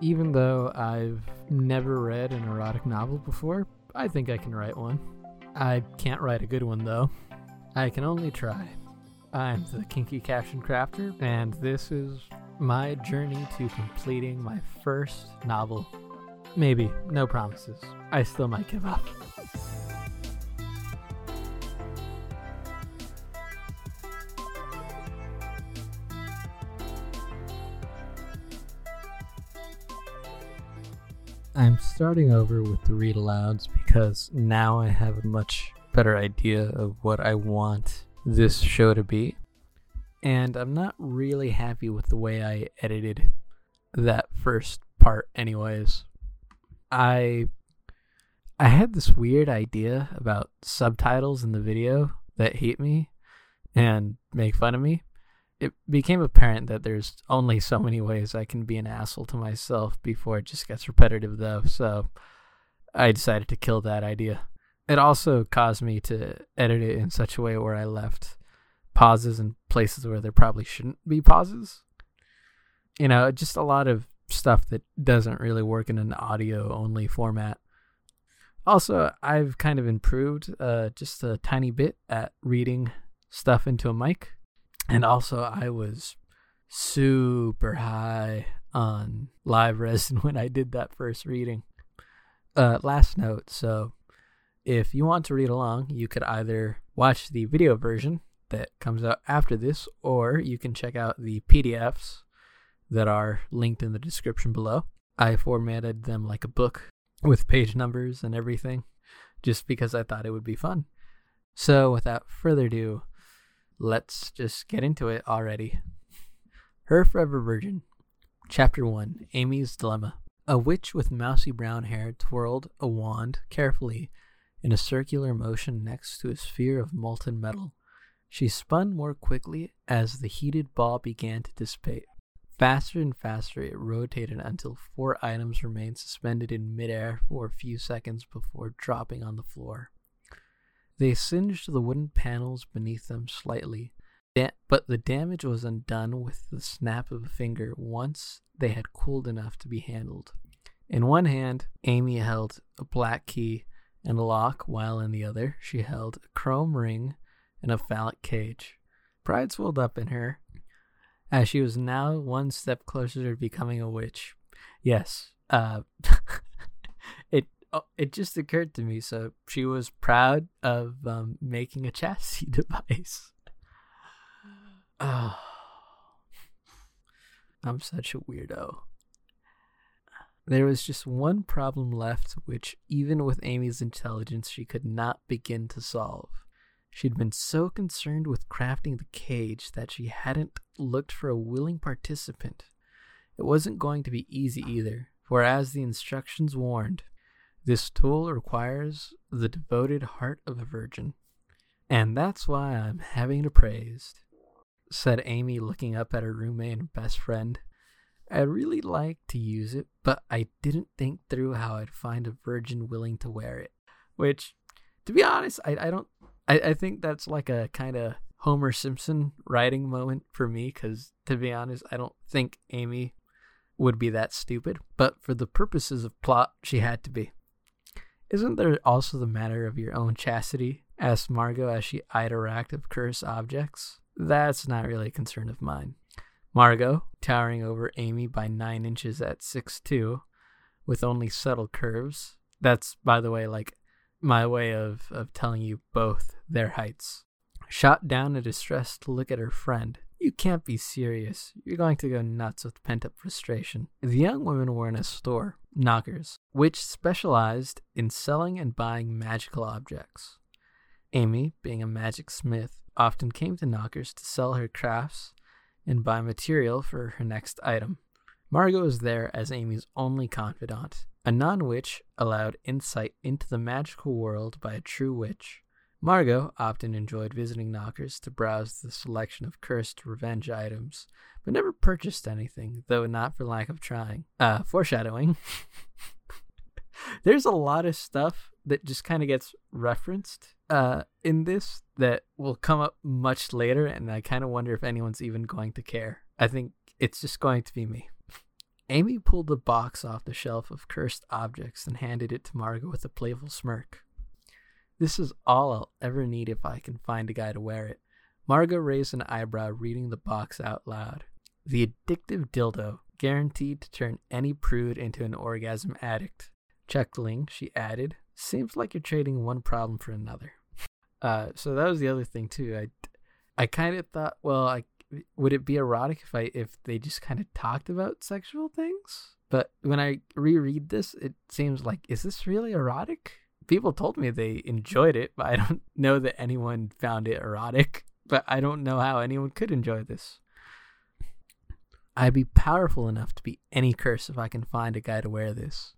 Even though I've never read an erotic novel before, I think I can write one. I can't write a good one though. I can only try. I'm the Kinky Caption Crafter, and this is my journey to completing my first novel. Maybe, no promises. I still might give up. Starting over with the read alouds because now I have a much better idea of what I want this show to be. And I'm not really happy with the way I edited that first part anyways. I I had this weird idea about subtitles in the video that hate me and make fun of me it became apparent that there's only so many ways I can be an asshole to myself before it just gets repetitive, though. So I decided to kill that idea. It also caused me to edit it in such a way where I left pauses in places where there probably shouldn't be pauses. You know, just a lot of stuff that doesn't really work in an audio only format. Also, I've kind of improved uh, just a tiny bit at reading stuff into a mic and also, I was super high on live resin when I did that first reading. Uh, last note so, if you want to read along, you could either watch the video version that comes out after this, or you can check out the PDFs that are linked in the description below. I formatted them like a book with page numbers and everything, just because I thought it would be fun. So, without further ado, let's just get into it already. Her Forever Virgin, Chapter 1 Amy's Dilemma. A witch with mousy brown hair twirled a wand carefully in a circular motion next to a sphere of molten metal. She spun more quickly as the heated ball began to dissipate. Faster and faster it rotated until four items remained suspended in midair for a few seconds before dropping on the floor. They singed the wooden panels beneath them slightly, but the damage was undone with the snap of a finger once they had cooled enough to be handled. In one hand, Amy held a black key and a lock, while in the other, she held a chrome ring and a phallic cage. Pride swelled up in her, as she was now one step closer to becoming a witch. Yes, uh, oh, it just occurred to me. So she was proud of um, making a chassis device. Oh, I'm such a weirdo. There was just one problem left, which, even with Amy's intelligence, she could not begin to solve. She'd been so concerned with crafting the cage that she hadn't looked for a willing participant. It wasn't going to be easy either, for as the instructions warned, this tool requires the devoted heart of a virgin. And that's why I'm having it praised, said Amy, looking up at her roommate and best friend. I'd really like to use it, but I didn't think through how I'd find a virgin willing to wear it. Which, to be honest, I, I don't. I, I think that's like a kind of Homer Simpson writing moment for me, because to be honest, I don't think Amy would be that stupid. But for the purposes of plot, she had to be. Isn't there also the matter of your own chastity? asked Margot as she eyed a rack of cursed objects. That's not really a concern of mine. Margot, towering over Amy by nine inches at six two, with only subtle curves. That's, by the way, like my way of, of telling you both their heights. Shot down a distressed look at her friend. You can't be serious. You're going to go nuts with pent up frustration. The young women were in a store, Knockers, which specialized in selling and buying magical objects. Amy, being a magic smith, often came to Knockers to sell her crafts and buy material for her next item. Margot was there as Amy's only confidant, a non witch allowed insight into the magical world by a true witch. Margot often enjoyed visiting Knockers to browse the selection of cursed revenge items, but never purchased anything, though not for lack of trying. Uh, foreshadowing. There's a lot of stuff that just kind of gets referenced uh, in this that will come up much later, and I kind of wonder if anyone's even going to care. I think it's just going to be me. Amy pulled the box off the shelf of cursed objects and handed it to Margot with a playful smirk. This is all I'll ever need if I can find a guy to wear it. Margot raised an eyebrow, reading the box out loud. The addictive dildo, guaranteed to turn any prude into an orgasm addict. Chuckling, she added, Seems like you're trading one problem for another. Uh, so that was the other thing too. I, I kind of thought, well, I would it be erotic if I if they just kind of talked about sexual things? But when I reread this, it seems like is this really erotic? People told me they enjoyed it, but I don't know that anyone found it erotic. But I don't know how anyone could enjoy this. I'd be powerful enough to be any curse if I can find a guy to wear this,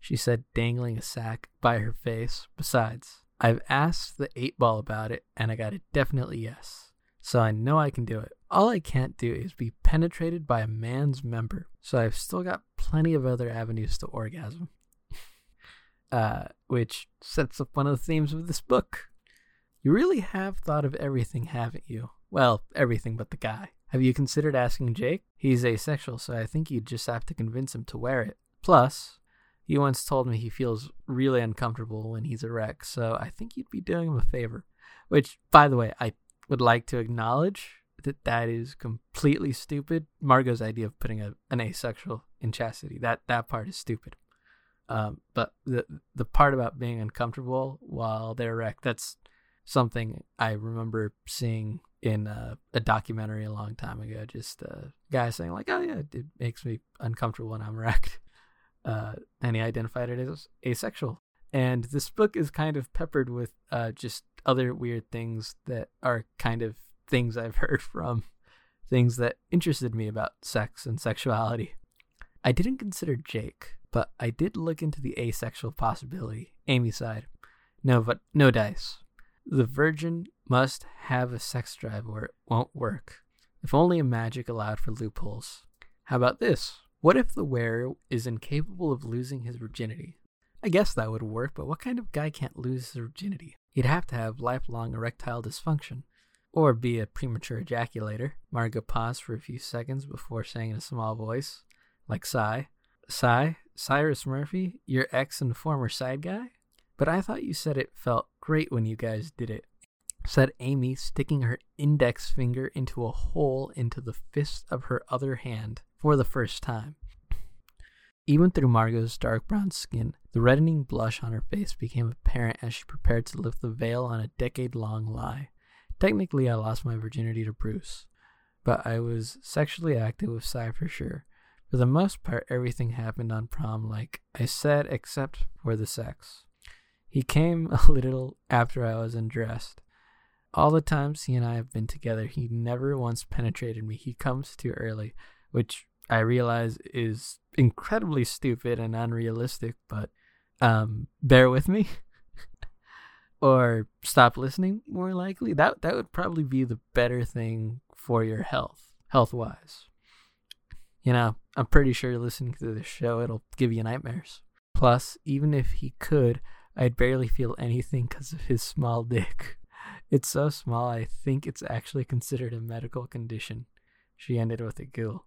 she said, dangling a sack by her face. Besides, I've asked the eight ball about it, and I got a definitely yes. So I know I can do it. All I can't do is be penetrated by a man's member. So I've still got plenty of other avenues to orgasm. Uh, which sets up one of the themes of this book. You really have thought of everything, haven't you? Well, everything but the guy. Have you considered asking Jake? He's asexual, so I think you'd just have to convince him to wear it. Plus, he once told me he feels really uncomfortable when he's erect, so I think you'd be doing him a favor. Which, by the way, I would like to acknowledge that that is completely stupid. Margot's idea of putting a, an asexual in chastity that that part is stupid. Um, but the the part about being uncomfortable while they're erect that's something I remember seeing in a, a documentary a long time ago. Just a guy saying like, "Oh yeah, it makes me uncomfortable when I'm erect," uh, and he identified it as asexual. And this book is kind of peppered with uh, just other weird things that are kind of things I've heard from, things that interested me about sex and sexuality. I didn't consider Jake, but I did look into the asexual possibility. Amy sighed. No, but no dice. The virgin must have a sex drive or it won't work. If only a magic allowed for loopholes. How about this? What if the wearer is incapable of losing his virginity? I guess that would work, but what kind of guy can't lose his virginity? He'd have to have lifelong erectile dysfunction. Or be a premature ejaculator. Margot paused for a few seconds before saying in a small voice, like Sigh, Sigh, Cyrus Murphy, your ex and former side guy? But I thought you said it felt great when you guys did it, said Amy, sticking her index finger into a hole into the fist of her other hand for the first time. Even through Margot's dark brown skin, the reddening blush on her face became apparent as she prepared to lift the veil on a decade long lie. Technically, I lost my virginity to Bruce, but I was sexually active with Cy for sure. For the most part, everything happened on prom, like I said, except for the sex. He came a little after I was undressed. All the times he and I have been together, he never once penetrated me. He comes too early, which I realize is incredibly stupid and unrealistic, but um, bear with me. or stop listening more likely that that would probably be the better thing for your health health wise you know i'm pretty sure listening to this show it'll give you nightmares plus even if he could i'd barely feel anything because of his small dick it's so small i think it's actually considered a medical condition she ended with a giggle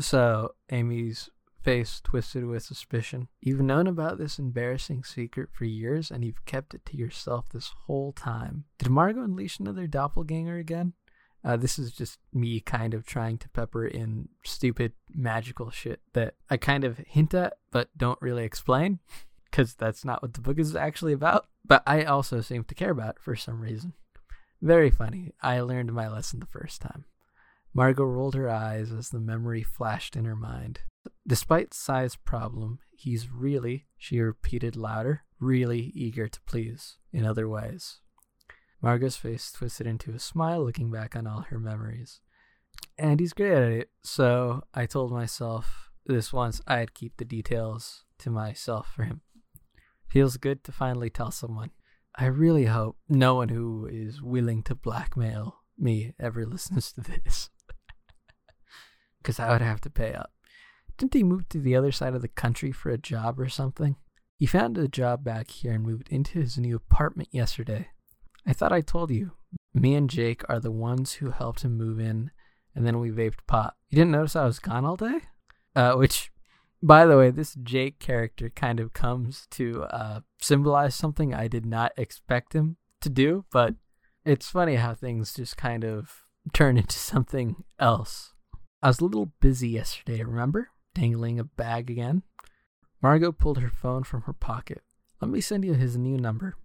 so amy's face twisted with suspicion. You've known about this embarrassing secret for years and you've kept it to yourself this whole time. Did Margot unleash another doppelganger again? Uh, this is just me kind of trying to pepper in stupid magical shit that I kind of hint at but don't really explain because that's not what the book is actually about. But I also seem to care about for some reason. Very funny. I learned my lesson the first time. Margot rolled her eyes as the memory flashed in her mind. Despite Cy's problem, he's really, she repeated louder, really eager to please in other ways. Margot's face twisted into a smile looking back on all her memories. And he's great at it, so I told myself this once I'd keep the details to myself for him. Feels good to finally tell someone. I really hope no one who is willing to blackmail me ever listens to this. Because I would have to pay up. Didn't he move to the other side of the country for a job or something? He found a job back here and moved into his new apartment yesterday. I thought I told you. Me and Jake are the ones who helped him move in, and then we vaped pot. You didn't notice I was gone all day? Uh, which, By the way, this Jake character kind of comes to uh, symbolize something I did not expect him to do, but it's funny how things just kind of turn into something else. I was a little busy yesterday, remember? Dangling a bag again. Margot pulled her phone from her pocket. Let me send you his new number.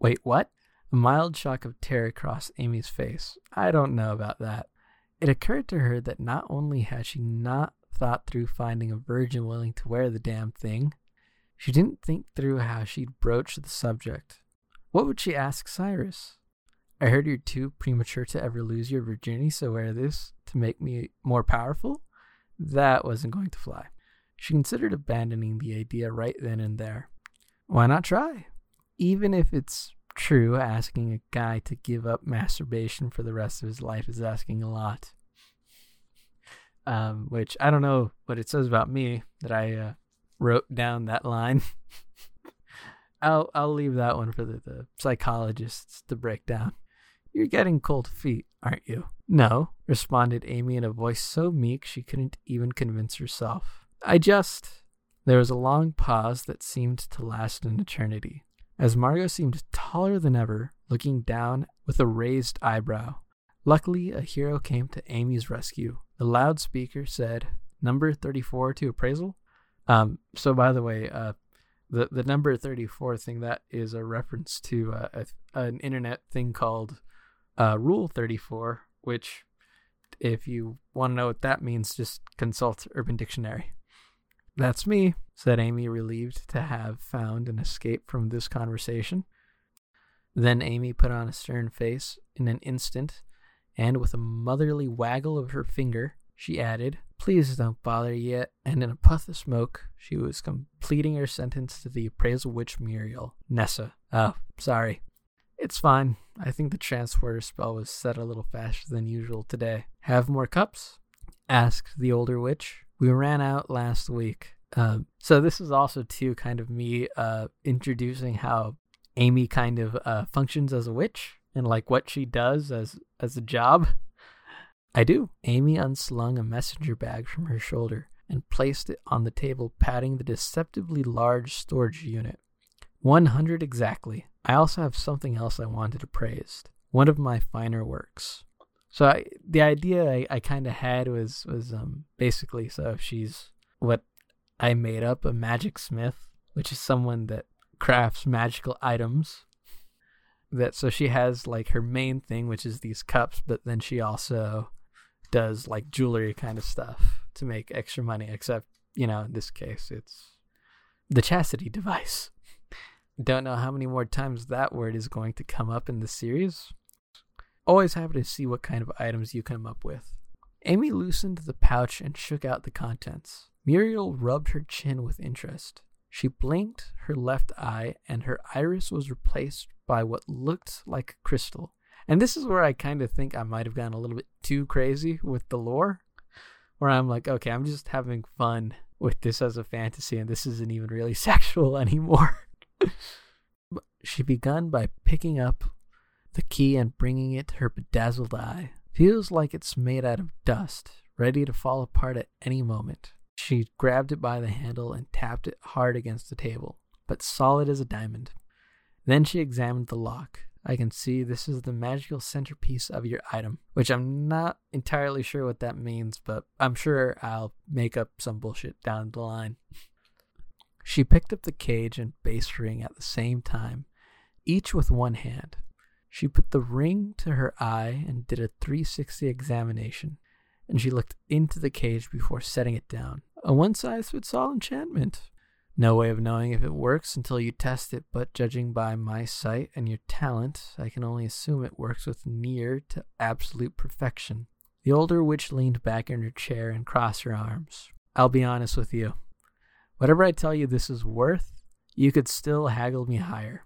Wait, what? A mild shock of terror crossed Amy's face. I don't know about that. It occurred to her that not only had she not thought through finding a virgin willing to wear the damn thing, she didn't think through how she'd broach the subject. What would she ask Cyrus? I heard you're too premature to ever lose your virginity, so wear this to make me more powerful? That wasn't going to fly. She considered abandoning the idea right then and there. Why not try? Even if it's true, asking a guy to give up masturbation for the rest of his life is asking a lot. Um, which I don't know what it says about me that I uh, wrote down that line. I'll I'll leave that one for the, the psychologists to break down. You're getting cold feet, aren't you? No, responded Amy in a voice so meek she couldn't even convince herself. I just. There was a long pause that seemed to last an eternity, as Margot seemed taller than ever, looking down with a raised eyebrow. Luckily, a hero came to Amy's rescue. The loudspeaker said, Number 34 to appraisal. Um, so, by the way, uh, the, the number 34 thing, that is a reference to uh, a, an internet thing called uh, Rule 34, which, if you want to know what that means, just consult Urban Dictionary. That's me, said Amy, relieved to have found an escape from this conversation. Then Amy put on a stern face in an instant, and with a motherly waggle of her finger, she added, Please don't bother yet. And in a puff of smoke, she was completing her sentence to the appraisal witch Muriel. Nessa. Oh, sorry. It's fine. I think the transporter spell was set a little faster than usual today. Have more cups? asked the older witch. We ran out last week. Um, so this is also too kind of me uh, introducing how Amy kind of uh, functions as a witch and like what she does as as a job. I do. Amy unslung a messenger bag from her shoulder and placed it on the table, patting the deceptively large storage unit. 100 exactly. I also have something else I wanted to praise. One of my finer works. So I, the idea I, I kind of had was was um basically so she's what I made up a magic smith, which is someone that crafts magical items. That so she has like her main thing, which is these cups, but then she also does like jewelry kind of stuff to make extra money. Except you know in this case it's the chastity device. Don't know how many more times that word is going to come up in the series. Always happy to see what kind of items you come up with. Amy loosened the pouch and shook out the contents. Muriel rubbed her chin with interest. She blinked her left eye, and her iris was replaced by what looked like crystal. And this is where I kind of think I might have gone a little bit too crazy with the lore, where I'm like, okay, I'm just having fun with this as a fantasy, and this isn't even really sexual anymore. she began by picking up the key and bringing it to her bedazzled eye. Feels like it's made out of dust, ready to fall apart at any moment. She grabbed it by the handle and tapped it hard against the table, but solid as a diamond. Then she examined the lock. I can see this is the magical centerpiece of your item, which I'm not entirely sure what that means, but I'm sure I'll make up some bullshit down the line. She picked up the cage and base ring at the same time, each with one hand. She put the ring to her eye and did a 360 examination, and she looked into the cage before setting it down. A one size fits all enchantment. No way of knowing if it works until you test it, but judging by my sight and your talent, I can only assume it works with near to absolute perfection. The older witch leaned back in her chair and crossed her arms. I'll be honest with you. Whatever I tell you this is worth, you could still haggle me higher.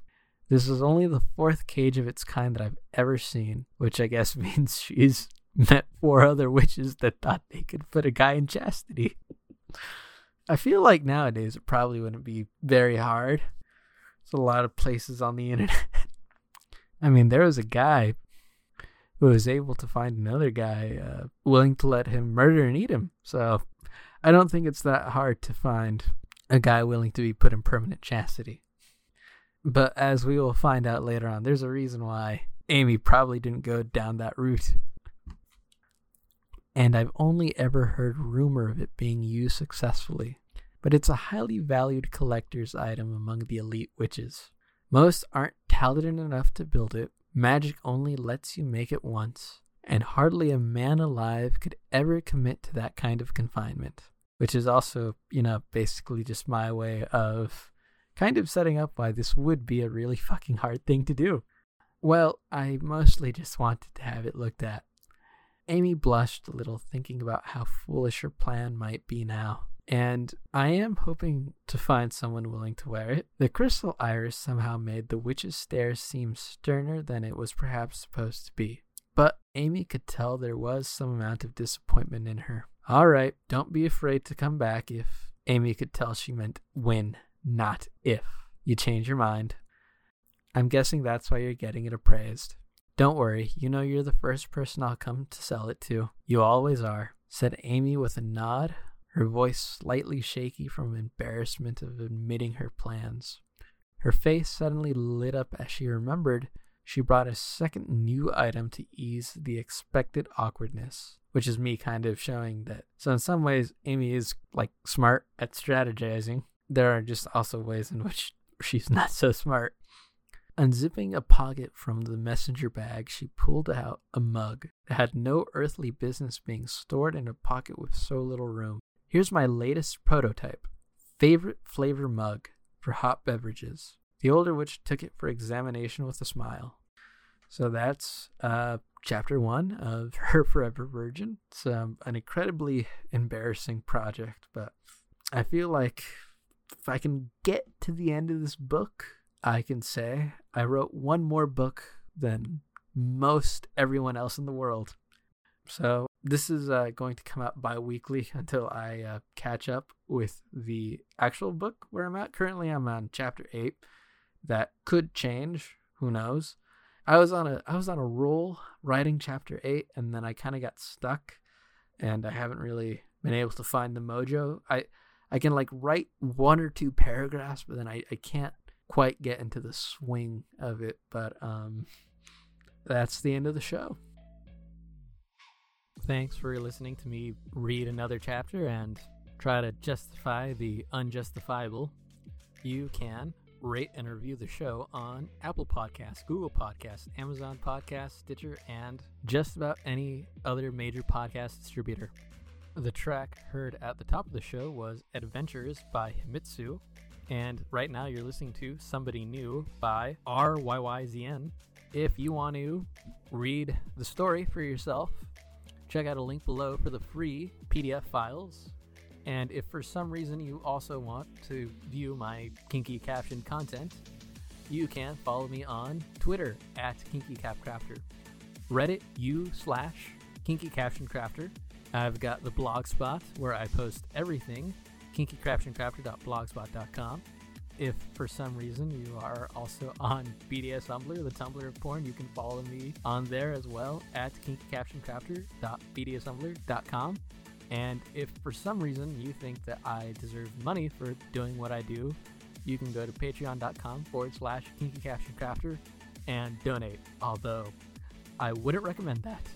This is only the fourth cage of its kind that I've ever seen, which I guess means she's met four other witches that thought they could put a guy in chastity. I feel like nowadays it probably wouldn't be very hard. There's a lot of places on the internet. I mean, there was a guy who was able to find another guy uh, willing to let him murder and eat him. So I don't think it's that hard to find a guy willing to be put in permanent chastity. But as we will find out later on, there's a reason why Amy probably didn't go down that route. And I've only ever heard rumor of it being used successfully. But it's a highly valued collector's item among the elite witches. Most aren't talented enough to build it. Magic only lets you make it once, and hardly a man alive could ever commit to that kind of confinement. Which is also, you know, basically just my way of kind of setting up why this would be a really fucking hard thing to do. Well, I mostly just wanted to have it looked at. Amy blushed a little, thinking about how foolish her plan might be now. And I am hoping to find someone willing to wear it. The crystal iris somehow made the witch's stare seem sterner than it was perhaps supposed to be. But Amy could tell there was some amount of disappointment in her. All right, don't be afraid to come back if Amy could tell she meant when, not if. You change your mind. I'm guessing that's why you're getting it appraised. Don't worry, you know you're the first person I'll come to sell it to. You always are, said Amy with a nod, her voice slightly shaky from embarrassment of admitting her plans. Her face suddenly lit up as she remembered she brought a second new item to ease the expected awkwardness, which is me kind of showing that. So, in some ways, Amy is like smart at strategizing. There are just also ways in which she's not so smart. Unzipping a pocket from the messenger bag, she pulled out a mug that had no earthly business being stored in a pocket with so little room. Here's my latest prototype favorite flavor mug for hot beverages. The older witch took it for examination with a smile. So that's uh, chapter one of Her Forever Virgin. It's um, an incredibly embarrassing project, but I feel like if I can get to the end of this book, I can say I wrote one more book than most everyone else in the world. So this is uh, going to come out bi-weekly until I uh, catch up with the actual book where I'm at. Currently, I'm on chapter eight. That could change. Who knows? I was on a I was on a roll writing chapter eight, and then I kind of got stuck, and I haven't really been able to find the mojo. I I can like write one or two paragraphs, but then I, I can't quite get into the swing of it. But um, that's the end of the show. Thanks for listening to me read another chapter and try to justify the unjustifiable. You can rate and review the show on Apple Podcasts, Google Podcasts, Amazon Podcasts, Stitcher, and just about any other major podcast distributor. The track heard at the top of the show was Adventures by Himitsu, and right now you're listening to Somebody New by RYYZN. If you want to read the story for yourself, check out a link below for the free PDF files and if for some reason you also want to view my kinky caption content, you can follow me on Twitter at KinkyCapCrafter, Reddit u slash KinkyCaptionCrafter. I've got the blog spot where I post everything, kinkycaptioncrafter.blogspot.com. If for some reason you are also on BDSMlr, the Tumblr of porn, you can follow me on there as well at kinkycaptioncrafter.bdsmlr.com. And if for some reason you think that I deserve money for doing what I do, you can go to patreon.com forward slash kinky and donate. Although I wouldn't recommend that.